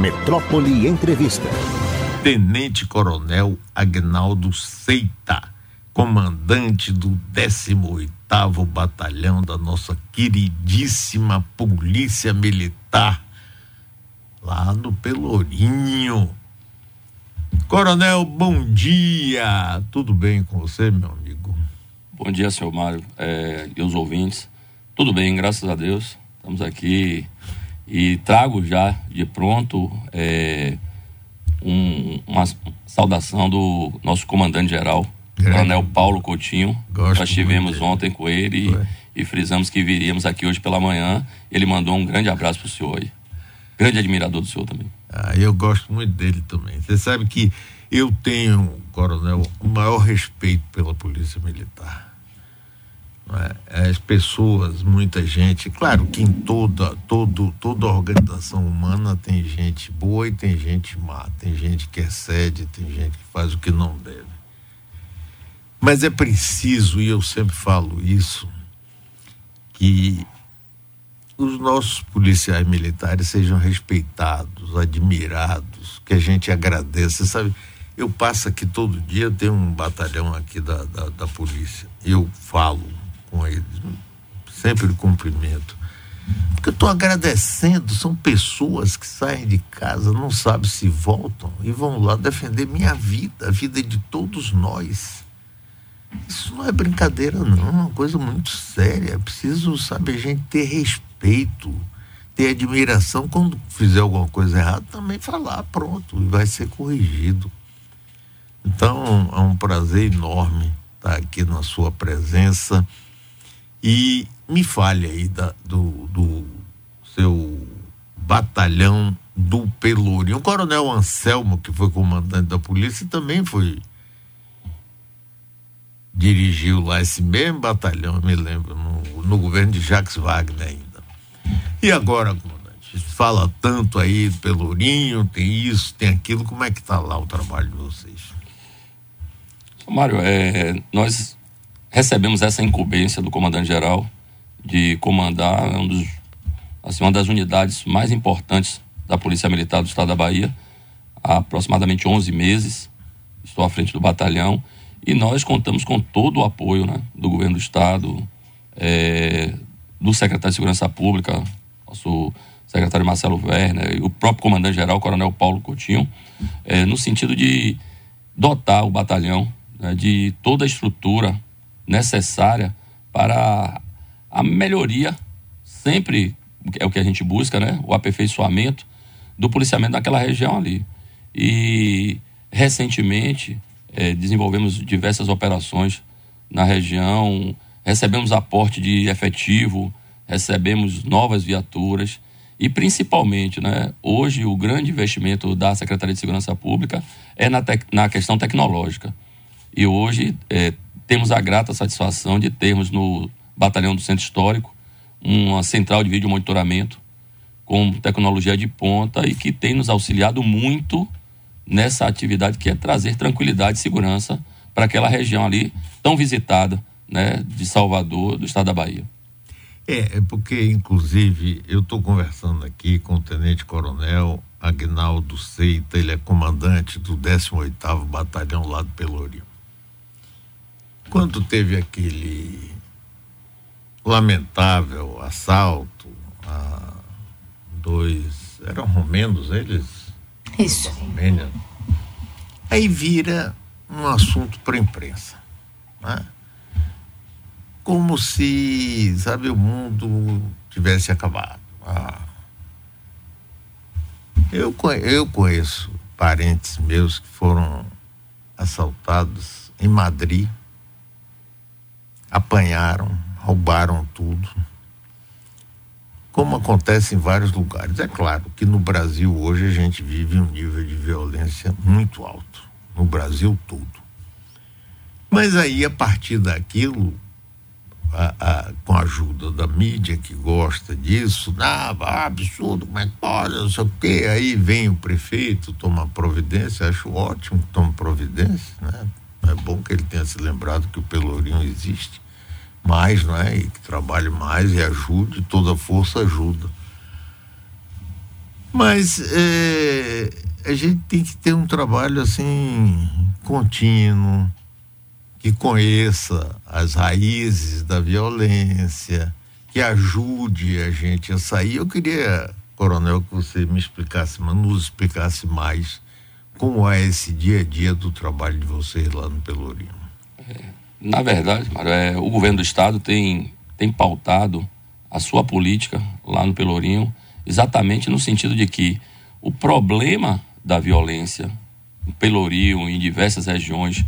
Metrópole Entrevista. Tenente Coronel Agnaldo Seita, comandante do 18º Batalhão da nossa queridíssima Polícia Militar, lá no Pelourinho. Coronel, bom dia. Tudo bem com você, meu amigo? Bom dia, senhor Mário é, e os ouvintes. Tudo bem, graças a Deus. Estamos aqui e trago já de pronto é, um, uma saudação do nosso comandante-geral, Coronel Paulo Coutinho. Gosto Nós tivemos muito dele. ontem com ele e, e frisamos que viríamos aqui hoje pela manhã. Ele mandou um grande abraço para o senhor aí. Grande admirador do senhor também. Ah, eu gosto muito dele também. Você sabe que eu tenho, coronel, o maior respeito pela Polícia Militar. É? As pessoas, muita gente, claro que em toda, todo, toda organização humana tem gente boa e tem gente má, tem gente que excede, tem gente que faz o que não deve. Mas é preciso, e eu sempre falo isso, que os nossos policiais militares sejam respeitados, admirados, que a gente agradeça. Sabe, eu passo aqui todo dia, tem um batalhão aqui da, da, da polícia, eu falo com eles, sempre cumprimento. Porque eu estou agradecendo, são pessoas que saem de casa, não sabem se voltam e vão lá defender minha vida, a vida de todos nós. Isso não é brincadeira, não, é uma coisa muito séria. É preciso, sabe, a gente ter respeito, ter admiração. Quando fizer alguma coisa errada, também falar, pronto, e vai ser corrigido. Então, é um prazer enorme estar aqui na sua presença. E me fale aí da, do, do seu batalhão do Pelourinho. O coronel Anselmo, que foi comandante da polícia, também foi dirigiu lá esse mesmo batalhão, eu me lembro, no, no governo de Jacques Wagner ainda. E agora, comandante, fala tanto aí do Pelourinho, tem isso, tem aquilo, como é que está lá o trabalho de vocês? Mário, é, nós recebemos essa incumbência do comandante-geral de comandar um dos, assim, uma das unidades mais importantes da Polícia Militar do Estado da Bahia, há aproximadamente 11 meses. Estou à frente do batalhão e nós contamos com todo o apoio né, do governo do Estado, é, do secretário de Segurança Pública, nosso secretário Marcelo Werner, e o próprio comandante-geral, Coronel Paulo Coutinho, é, no sentido de dotar o batalhão né, de toda a estrutura necessária para a melhoria, sempre é o que a gente busca, né? O aperfeiçoamento do policiamento naquela região ali. E recentemente eh, desenvolvemos diversas operações na região, recebemos aporte de efetivo, recebemos novas viaturas e principalmente, né, hoje o grande investimento da Secretaria de Segurança Pública é na, na questão tecnológica. E hoje eh, temos a grata satisfação de termos no Batalhão do Centro Histórico uma central de vídeo monitoramento com tecnologia de ponta e que tem nos auxiliado muito nessa atividade que é trazer tranquilidade e segurança para aquela região ali tão visitada, né, de Salvador, do estado da Bahia. É, é porque, inclusive, eu estou conversando aqui com o Tenente Coronel Agnaldo Seita, ele é comandante do 18º Batalhão lá do Pelourinho. Quando teve aquele lamentável assalto a dois, eram romenos eles? Isso. Romênia. Aí vira um assunto para a imprensa. Né? Como se, sabe, o mundo tivesse acabado. Ah. Eu, eu conheço parentes meus que foram assaltados em Madrid, apanharam, roubaram tudo. Como acontece em vários lugares. É claro que no Brasil hoje a gente vive um nível de violência muito alto. No Brasil todo. Mas aí, a partir daquilo, a, a, com a ajuda da mídia que gosta disso, ah, absurdo, como é que pode, não sei o quê. Aí vem o prefeito, toma providência, acho ótimo que tome providência, né? É bom que ele tenha se lembrado que o Pelourinho existe mais, não é? E que trabalhe mais e ajude, toda força ajuda. Mas é, a gente tem que ter um trabalho assim contínuo, que conheça as raízes da violência, que ajude a gente a sair. Eu queria, coronel, que você me explicasse, mas nos explicasse mais como é esse dia a dia do trabalho de vocês lá no Pelourinho. É, na verdade, Mário, é, o governo do estado tem, tem pautado a sua política lá no Pelourinho exatamente no sentido de que o problema da violência no Pelourinho, em diversas regiões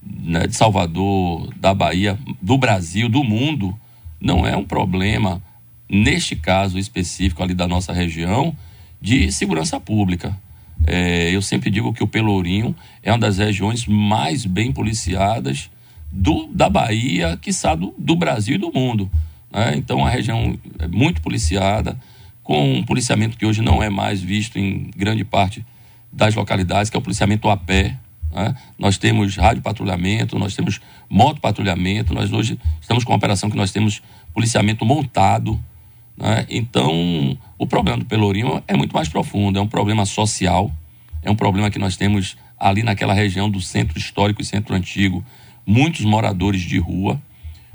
né, de Salvador, da Bahia, do Brasil, do mundo, não é um problema, neste caso específico ali da nossa região, de segurança pública. É, eu sempre digo que o Pelourinho é uma das regiões mais bem policiadas do, da Bahia, quiçá do, do Brasil e do mundo. Né? Então, a região é muito policiada, com um policiamento que hoje não é mais visto em grande parte das localidades, que é o policiamento a pé. Né? Nós temos rádio patrulhamento, nós temos moto patrulhamento, nós hoje estamos com uma operação que nós temos policiamento montado. Né? Então, o problema do Pelourinho é muito mais profundo, é um problema social, é um problema que nós temos ali naquela região do centro histórico e centro antigo, muitos moradores de rua,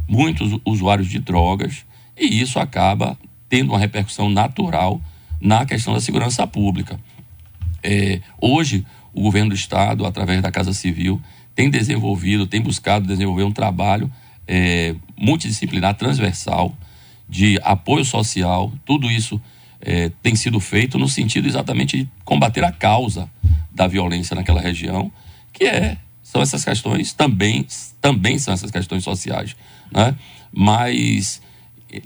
muitos usuários de drogas, e isso acaba tendo uma repercussão natural na questão da segurança pública. É, hoje, o governo do Estado, através da Casa Civil, tem desenvolvido, tem buscado desenvolver um trabalho é, multidisciplinar, transversal, de apoio social, tudo isso é, tem sido feito no sentido exatamente de combater a causa da violência naquela região, que é, são essas questões também, também são essas questões sociais, né? Mas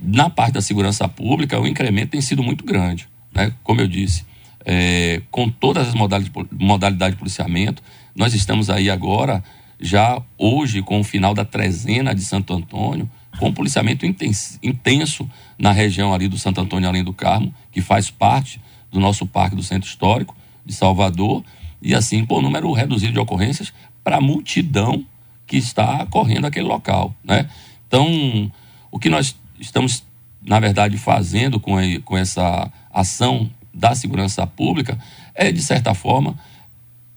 na parte da segurança pública o incremento tem sido muito grande, né? Como eu disse, é, com todas as modalidades, modalidades de policiamento, nós estamos aí agora já hoje com o final da trezena de Santo Antônio com policiamento intenso, intenso na região ali do Santo Antônio Além do Carmo, que faz parte do nosso parque do Centro Histórico de Salvador, e assim por número reduzido de ocorrências para a multidão que está correndo aquele local, né? Então, o que nós estamos, na verdade, fazendo com, com essa ação da segurança pública é, de certa forma,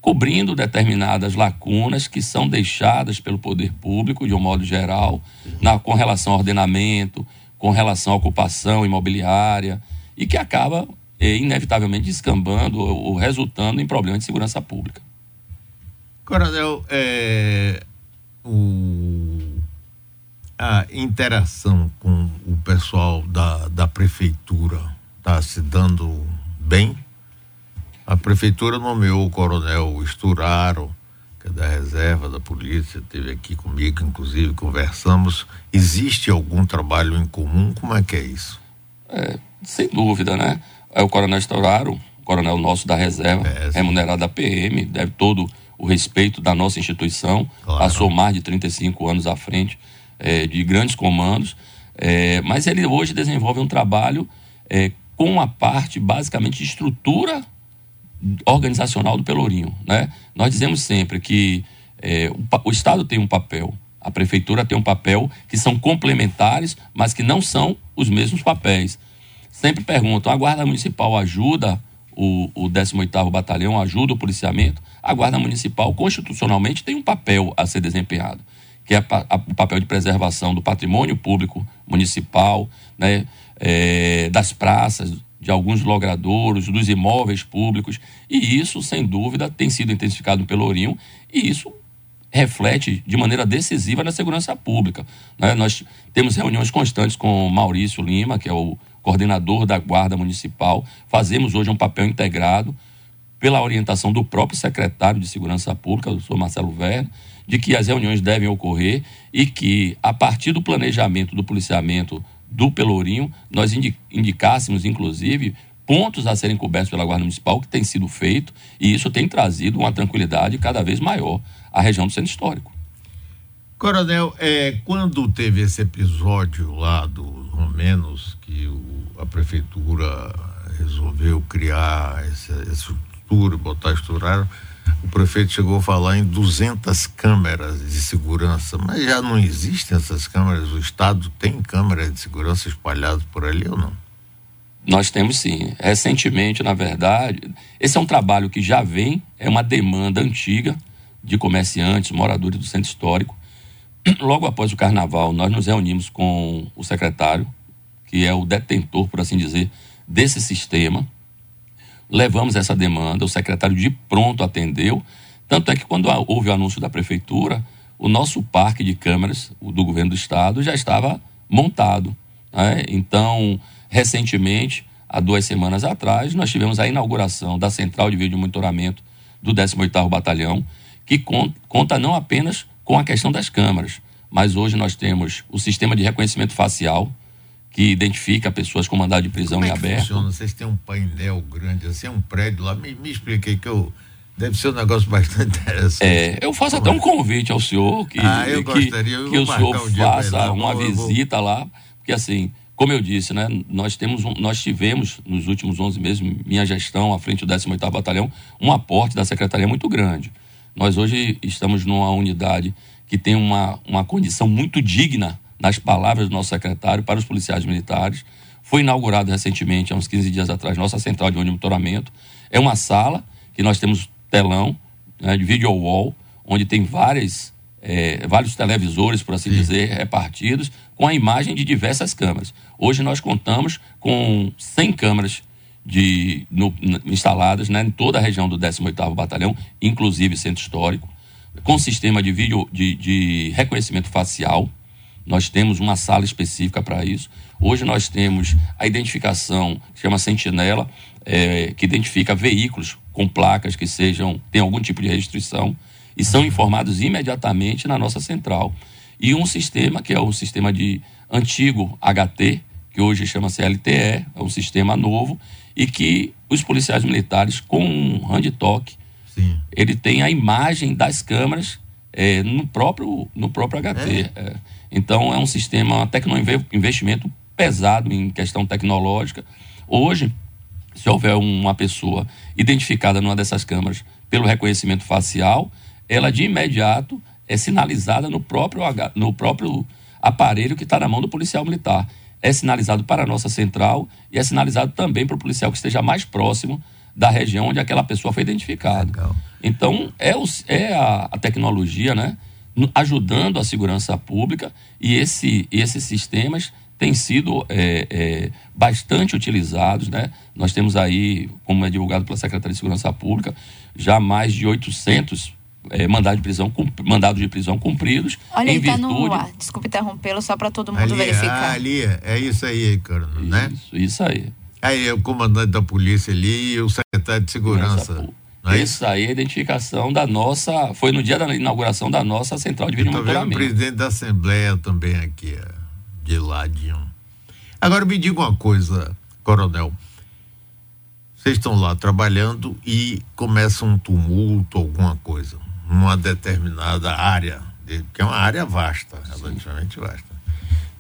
cobrindo determinadas lacunas que são deixadas pelo poder público, de um modo geral, na, com relação ao ordenamento, com relação à ocupação imobiliária, e que acaba, eh, inevitavelmente, descambando ou, ou, resultando em problemas de segurança pública. Coronel, é, o, a interação com o pessoal da, da prefeitura está se dando bem? A prefeitura nomeou o coronel Esturaro, que é da reserva da polícia, esteve aqui comigo, inclusive conversamos. Existe algum trabalho em comum? Como é que é isso? É, sem dúvida, né? É o coronel Esturaro, coronel nosso da reserva, é, remunerado da PM, deve todo o respeito da nossa instituição, claro. passou mais de 35 anos à frente é, de grandes comandos, é, mas ele hoje desenvolve um trabalho é, com a parte basicamente de estrutura organizacional do Pelourinho. Né? Nós dizemos sempre que é, o, o, Estado tem um papel, a Prefeitura tem um papel que são complementares, mas que não são os mesmos papéis. Sempre pergunto, a Guarda Municipal ajuda o, o 18º Batalhão, ajuda o policiamento? A Guarda Municipal, constitucionalmente, tem um papel a ser desempenhado, que é a, a, o papel de preservação do patrimônio público municipal, né, é, das praças, de alguns logradouros, dos imóveis públicos, e isso, sem dúvida, tem sido intensificado no Pelourinho, e isso reflete de maneira decisiva na segurança pública. Né? Nós temos reuniões constantes com Maurício Lima, que é o coordenador da Guarda Municipal, fazemos hoje um papel integrado pela orientação do próprio secretário de Segurança Pública, o doutor Marcelo Verne, de que as reuniões devem ocorrer e que, a partir do planejamento do policiamento do Pelourinho, nós indicássemos, inclusive, pontos a serem cobertos pela Guarda Municipal, que tem sido feito, e isso tem trazido uma tranquilidade cada vez maior à região do centro histórico. Coronel, é, quando teve esse episódio lá dos romenos, que o, a prefeitura resolveu criar essa, estrutura, botar estrutura, o prefeito chegou a falar em 200 câmeras de segurança, mas já não existem essas câmeras. O Estado tem câmeras de segurança espalhadas por ali ou não? Nós temos sim. Recentemente, na verdade, esse é um trabalho que já vem, é uma demanda antiga de comerciantes, moradores do centro histórico. Logo após o carnaval, nós nos reunimos com o secretário, que é o detentor, por assim dizer, desse sistema. Levamos essa demanda, o secretário de pronto atendeu. Tanto é que quando houve o anúncio da prefeitura, o nosso parque de câmeras do governo do estado já estava montado. Né? Então, recentemente, há duas semanas atrás, nós tivemos a inauguração da central de vídeo monitoramento do 18º Batalhão, que conta não apenas com a questão das câmeras, mas hoje nós temos o sistema de reconhecimento facial, que identifica pessoas com mandado de prisão Como em é que aberto. funciona? Vocês têm um painel grande, assim, um prédio lá. Me, me expliquei que eu. Deve ser um negócio bastante interessante. É, eu faço até um convite ao senhor que, Ah, eu que, gostaria, eu que o senhor um faça lá, uma vou- eu vou- visita lá, porque assim, como eu disse, né, nós temos um- nós tivemos nos últimos 11 meses, minha gestão à frente do 18º Batalhão, um aporte da secretaria muito grande. Nós hoje estamos numa unidade que tem uma, uma condição muito digna nas palavras do nosso secretário para os policiais militares. Foi inaugurado recentemente, há uns 15 dias atrás, nossa central de monitoramento. É uma sala que nós temos telão né, de video wall, onde tem várias, eh, vários televisores, por assim dizer, repartidos, com a imagem de diversas câmeras. Hoje nós contamos com 100 câmeras de, no- instaladas né, em toda a região do 18º Batalhão, inclusive centro histórico, com sistema de vídeo de, de reconhecimento facial. Nós temos uma sala específica para isso. Hoje nós temos a identificação, que chama Sentinela, eh, que identifica veículos com placas que sejam têm algum tipo de restrição e são informados imediatamente na nossa central. E um sistema que é o sistema de antigo HT, que hoje chama-se LTE, é um sistema novo e que os policiais militares com um hand toque ele tem a imagem das câmeras é, no, próprio, no próprio HT. é. Então, é um sistema, um inve- investimento pesado em questão tecnológica. Hoje, se houver uma pessoa identificada numa dessas câmeras pelo reconhecimento facial, ela de imediato é sinalizada no próprio, no próprio aparelho que está na mão do policial militar. É sinalizado para a nossa central e é sinalizado também para o policial que esteja mais próximo da região onde aquela pessoa foi identificada. Legal. Então, é, o- é a, a tecnologia, né? Ajudando a segurança pública e esse, esses sistemas têm sido é, é, bastante utilizados, né? Nós temos aí, como é divulgado pela Secretaria de Segurança Pública, já mais de 800 é, mandados, de prisão, mandados de prisão cumpridos Olha, em ele tá virtude... no ar. Desculpe interrompê-lo, só para todo mundo Ali, verificar. ah, ali, é isso aí, cara, né? Isso, isso aí. Aí é o comandante da polícia ali e o secretário de segurança. Não é isso? Isso aí é a identificação da nossa. Foi no dia da inauguração da nossa central de vídeo vendo o monitoramento. presidente da Assembleia também aqui, ó, de ladinho. Agora me diga uma coisa, coronel. Vocês estão lá trabalhando e começa um tumulto, alguma coisa, numa determinada área, que é uma área vasta, relativamente vasta.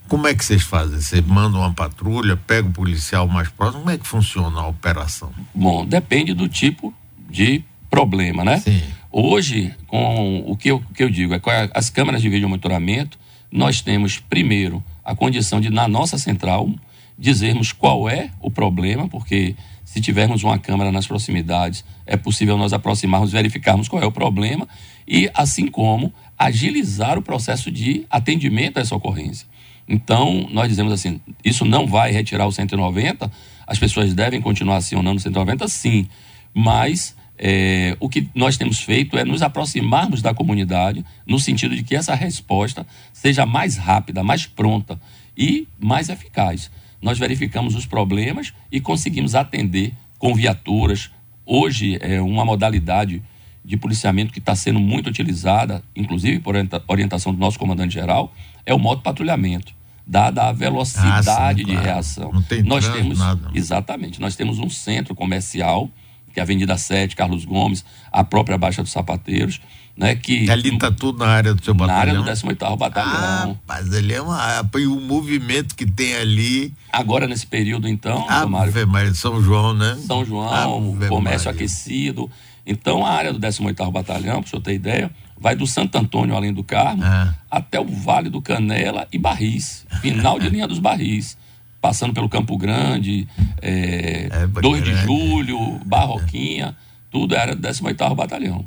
Como é que vocês fazem? Você manda uma patrulha, pega o policial mais próximo, como é que funciona a operação? Bom, depende do tipo de problema, né? Sim. Hoje, com o que eu, o que eu digo, é com a- as câmeras de vídeo monitoramento, nós temos, primeiro, a condição de, na nossa central, dizermos qual é o problema, porque se tivermos uma câmera nas proximidades, é possível nós aproximarmos, verificarmos qual é o problema e, assim como, agilizar o processo de atendimento a essa ocorrência. Então, nós dizemos assim: isso não vai retirar o 190, as pessoas devem continuar acionando o 190, sim, mas é, o que nós temos feito é nos aproximarmos da comunidade, no sentido de que essa resposta seja mais rápida, mais pronta e mais eficaz. Nós verificamos os problemas e conseguimos atender com viaturas. Hoje é uma modalidade de policiamento que está sendo muito utilizada, inclusive por orienta- orientação do nosso comandante-geral, é o moto patrulhamento, dada a velocidade Ah, sim, de claro. reação. Não tem nós trânsito, temos nada. exatamente, nós temos um centro comercial que é a Avenida 7, Carlos Gomes, a própria Baixa dos Sapateiros, né, que Ali está tudo na área do seu na área batalhão? do 18º Batalhão. Ah, rapaz, ele é uma. E o movimento que tem ali. Agora nesse período então, Ave Mário, Maria, São João, né? São João, Ave comércio Maria. aquecido. Então, a área do 18º Batalhão, para o senhor ter ideia, vai do Santo Antônio, além do Carmo, Ah. até o Vale do Canela e Barris, final de linha dos Barris. Passando pelo Campo Grande, é, é 2 de julho, Barroquinha, tudo era do 18º Batalhão.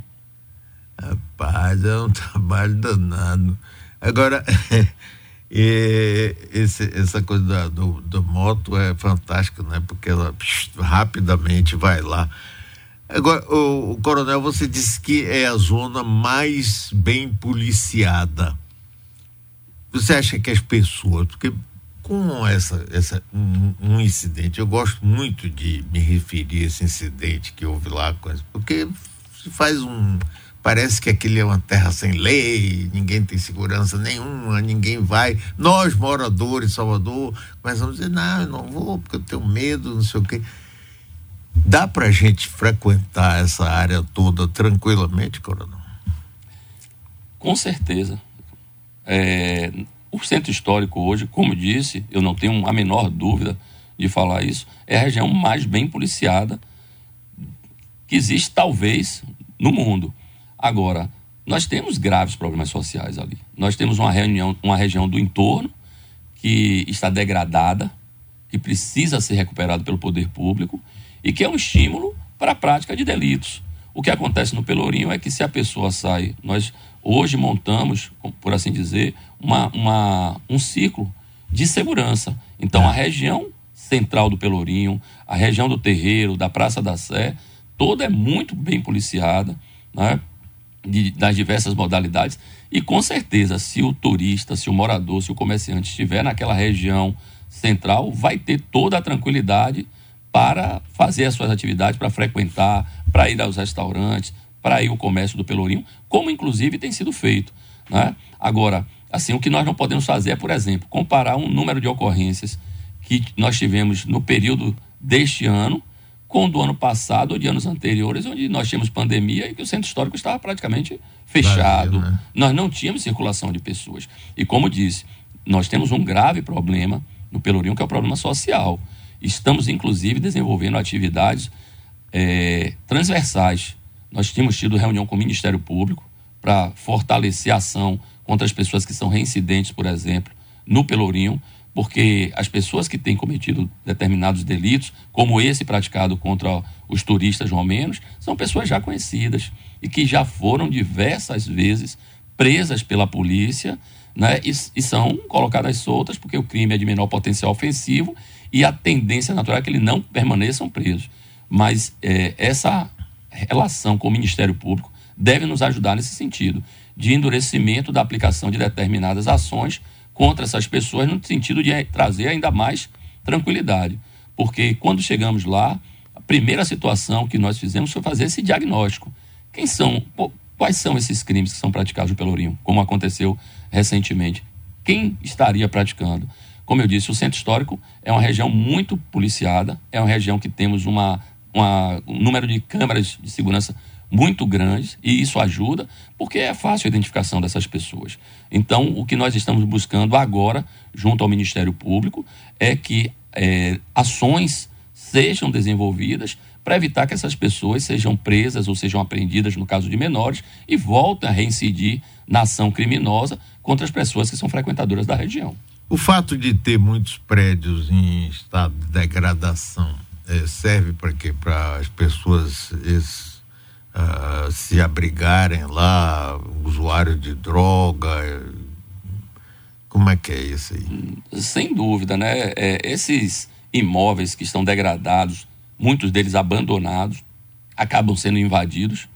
Rapaz, é um trabalho danado. Agora, esse, essa coisa da, do, do moto é fantástica, né? Porque ela psh, rapidamente vai lá. Agora, o, o, coronel, você disse que é a zona mais bem policiada. Você acha que as pessoas, porque com essa, essa um, um, incidente, eu gosto muito de me referir a esse incidente que houve lá, porque faz um parece que aquele é uma terra sem lei, ninguém tem segurança nenhuma, ninguém vai. Nós, moradores de Salvador, começamos a dizer, não, eu não vou porque eu tenho medo, não sei o quê. Dá para a gente frequentar essa área toda tranquilamente, Coronel? Com certeza. É, o centro histórico hoje, como disse, eu não tenho a menor dúvida de falar isso, é a região mais bem policiada que existe, talvez, no mundo. Agora, nós temos graves problemas sociais ali. Nós temos uma, reunião, uma região do entorno que está degradada, que precisa ser recuperada pelo poder público e que é um estímulo para a prática de delitos. O que acontece no Pelourinho é que se a pessoa sai, nós hoje montamos, por assim dizer, uma, uma um ciclo de segurança. Então é. a região central do Pelourinho, a região do Terreiro, da Praça da Sé, toda é muito bem policiada, né? De, das diversas modalidades. E com certeza, se o turista, se o morador, se o comerciante estiver naquela região central, vai ter toda a tranquilidade para fazer as suas atividades, para frequentar, para ir aos restaurantes, para ir ao comércio do Pelourinho, como inclusive tem sido feito. Né? Agora, assim, o que nós não podemos fazer é, por exemplo, comparar um número de ocorrências que nós tivemos no período deste ano com o do ano passado ou de anos anteriores, onde nós tínhamos pandemia e que o centro histórico estava praticamente fechado. né? Nós não tínhamos circulação de pessoas. E como disse, nós temos um grave problema no Pelourinho, que é o problema social. Estamos, inclusive, desenvolvendo atividades é, transversais. Nós tínhamos tido reunião com o Ministério Público para fortalecer a ação contra as pessoas que são reincidentes, por exemplo, no Pelourinho, porque as pessoas que têm cometido determinados delitos, como esse praticado contra os turistas romenos, são pessoas já conhecidas e que já foram diversas vezes presas pela polícia né, e, e são colocadas soltas porque o crime é de menor potencial ofensivo e a tendência natural é que eles não permaneçam presos. Mas é, essa relação com o Ministério Público deve nos ajudar nesse sentido, de endurecimento da aplicação de determinadas ações contra essas pessoas, no sentido de trazer ainda mais tranquilidade. Porque quando chegamos lá, a primeira situação que nós fizemos foi fazer esse diagnóstico. Quem são, quais são esses crimes que são praticados no Pelourinho, como aconteceu recentemente? Quem estaria praticando? Como eu disse, o centro histórico é uma região muito policiada, é uma região que temos uma, uma, um número de câmeras de segurança muito grande e isso ajuda porque é fácil a identificação dessas pessoas. Então, o que nós estamos buscando agora, junto ao Ministério Público, é que é, ações sejam desenvolvidas para evitar que essas pessoas sejam presas ou sejam apreendidas, no caso de menores, e voltem a reincidir na ação criminosa contra as pessoas que são frequentadoras da região. O fato de ter muitos prédios em estado de degradação é, serve para quê? Para as pessoas uh, se abrigarem lá, usuários de droga. Como é que é isso aí? Sem dúvida, né? É, esses imóveis que estão degradados, muitos deles abandonados, acabam sendo invadidos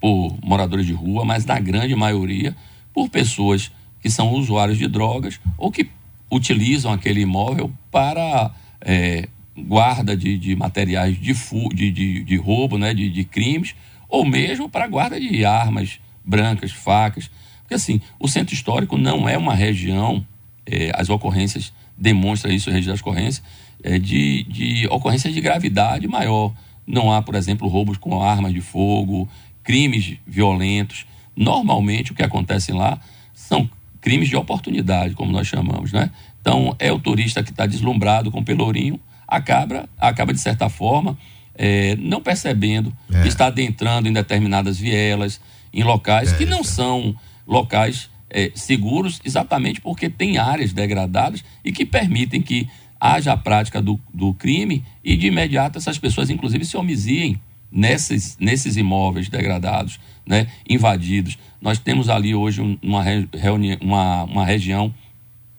por moradores de rua, mas na grande maioria por pessoas que são usuários de drogas ou que utilizam aquele imóvel para é, guarda de, de materiais de, fu de, de, de roubo, né, de, de crimes, ou mesmo para guarda de armas brancas, facas. Porque assim, o centro histórico não é uma região, é, as ocorrências demonstram isso, o registro das ocorrências, é, de, de ocorrências de gravidade maior. Não há, por exemplo, roubos com armas de fogo, crimes violentos. Normalmente o que acontece lá são crimes de oportunidade, como nós chamamos, né? Então, é o turista que está deslumbrado com o Pelourinho, acaba, acaba de certa forma, é, não percebendo é. que está adentrando em determinadas vielas, em locais é, que não são locais é, seguros, exatamente porque tem áreas degradadas e que permitem que haja a prática do, do crime e de imediato essas pessoas, inclusive, se homiziem nesses, nesses imóveis degradados, né, invadidos. Nós temos ali hoje uma, reuni uma, uma região,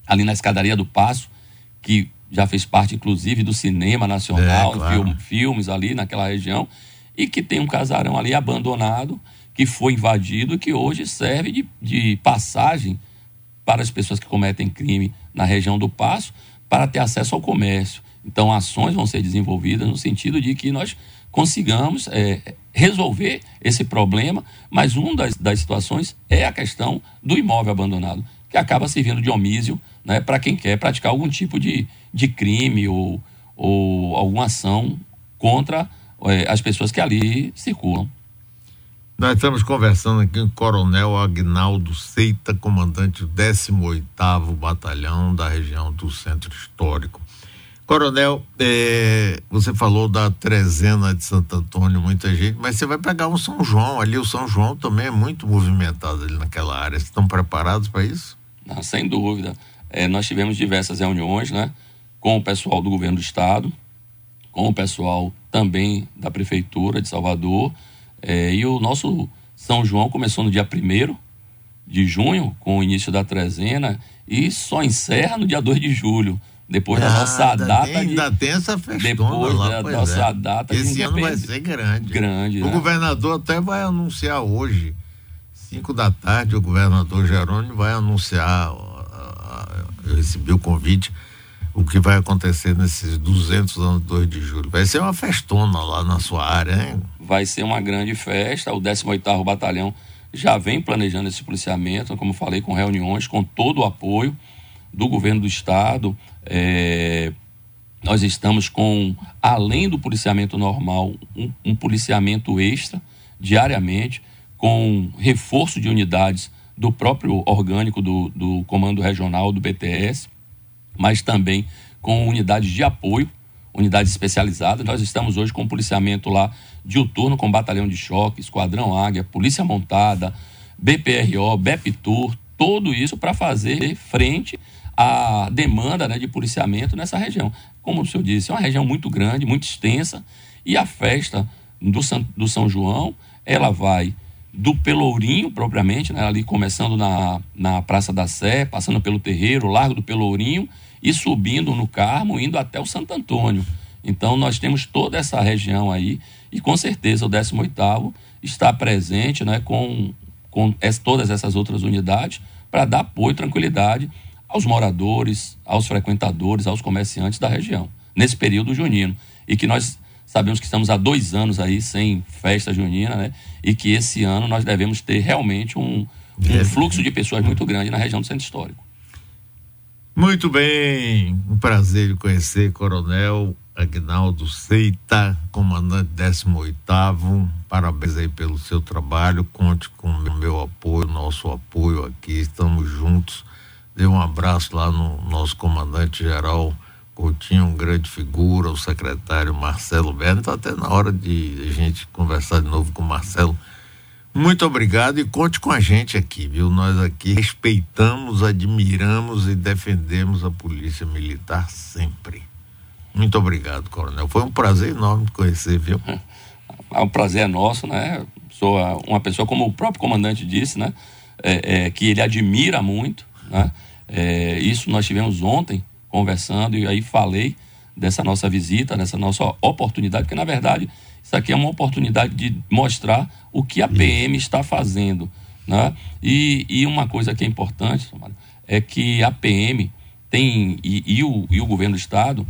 ali na escadaria do Passo, que já fez parte, inclusive, do cinema nacional, é, claro. film, filmes ali naquela região, e que tem um casarão ali abandonado, que foi invadido e que hoje serve de, de passagem para as pessoas que cometem crime na região do Passo para ter acesso ao comércio. Então, ações vão ser desenvolvidas no sentido de que nós consigamos é, resolver esse problema, mas uma das, das situações é a questão do imóvel abandonado, que acaba servindo de omísio né, para quem quer praticar algum tipo de, de crime ou, ou alguma ação contra é, as pessoas que ali circulam. Nós estamos conversando aqui com o Coronel Agnaldo Seita, comandante do 18º Batalhão da região do Centro Histórico. Coronel, é, você falou da trezena de Santo Antônio, muita gente, mas você vai pegar um São João ali, o São João também é muito movimentado ali naquela área. Estão preparados para isso? Não, sem dúvida. É, nós tivemos diversas reuniões, né, com o pessoal do governo do estado, com o pessoal também da prefeitura de Salvador, é, e o nosso São João começou no dia 1 de junho, com o início da trezena, e só encerra no dia 2 de julho. Depois da nossa data. Tem, de, ainda tem essa festona Depois lá, da nossa é. data. Esse ano vai ser grande. Grande. O né? governador até vai anunciar hoje, 5 da tarde, o governador Jerônimo vai anunciar. Eu recebi o convite, o que vai acontecer nesses 200 anos 2 de julho. Vai ser uma festona lá na sua área, hein? Vai ser uma grande festa. O 18 Batalhão já vem planejando esse policiamento, como falei, com reuniões, com todo o apoio do governo do estado. É, nós estamos com, além do policiamento normal, um, um, policiamento extra diariamente, com reforço de unidades do próprio orgânico do, do Comando Regional do BTS, mas também com unidades de apoio, unidades especializadas. Nós estamos hoje com policiamento lá diuturno com batalhão de choque, esquadrão águia, polícia montada, BPRO, BEPTUR, tudo isso para fazer frente a demanda né, de policiamento nessa região. Como o senhor disse, é uma região muito grande, muito extensa, e a festa do São, do São João, ela vai do Pelourinho, propriamente, né, ali começando na, na Praça da Sé, passando pelo Terreiro, Largo do Pelourinho, e subindo no Carmo, indo até o Santo Antônio. Então, nós temos toda essa região aí, e com certeza o 18º está presente né, com, com todas essas outras unidades para dar apoio e tranquilidade aos moradores, aos frequentadores, aos comerciantes da região, nesse período junino. E que nós sabemos que estamos há dois anos aí sem festa junina, né? E que esse ano nós devemos ter realmente um, um fluxo de pessoas muito grande na região do centro histórico. Muito bem, um prazer conhecer Coronel Agnaldo Seita, comandante 18 Parabéns aí pelo seu trabalho. Conte com o meu apoio, nosso apoio aqui. Estamos juntos Dê um abraço lá no nosso comandante-geral Coutinho, um grande figura, o secretário Marcelo Berno. Está até na hora de a gente conversar de novo com o Marcelo. Muito obrigado e conte com a gente aqui, viu? Nós aqui respeitamos, admiramos e defendemos a Polícia Militar sempre. Muito obrigado, Coronel. Foi um prazer enorme te conhecer, viu? É um prazer é nosso, né? Sou uma pessoa, como o próprio comandante disse, né? É, é, que ele admira muito, né? É, isso nós tivemos ontem conversando e aí falei dessa nossa visita, dessa nossa oportunidade, porque na verdade isso aqui é uma oportunidade de mostrar o que a PM está fazendo. Né? E, e uma coisa que é importante é que a PM tem, e, e, o, e o governo do Estado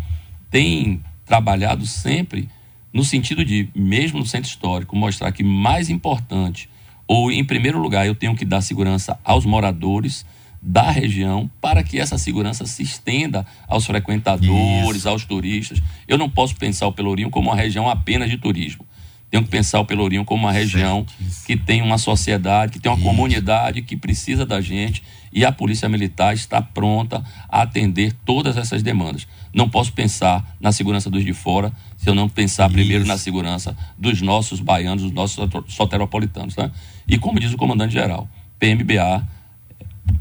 tem trabalhado sempre no sentido de, mesmo no centro histórico, mostrar que mais importante, ou em primeiro lugar, eu tenho que dar segurança aos moradores, da região para que essa segurança se estenda aos frequentadores, Isso. aos turistas. Eu não posso pensar o Pelourinho como uma região apenas de turismo. Tenho que pensar o Pelourinho como uma região que tem uma sociedade, que tem uma Isso. comunidade que precisa da gente e a Polícia Militar está pronta a atender todas essas demandas. Não posso pensar na segurança dos de fora se eu não pensar Isso. primeiro na segurança dos nossos baianos, dos nossos soteropolitanos. Né? E como diz o comandante-geral, PMBA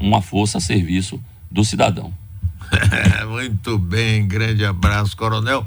uma força a serviço do cidadão. É, muito bem, grande abraço, coronel.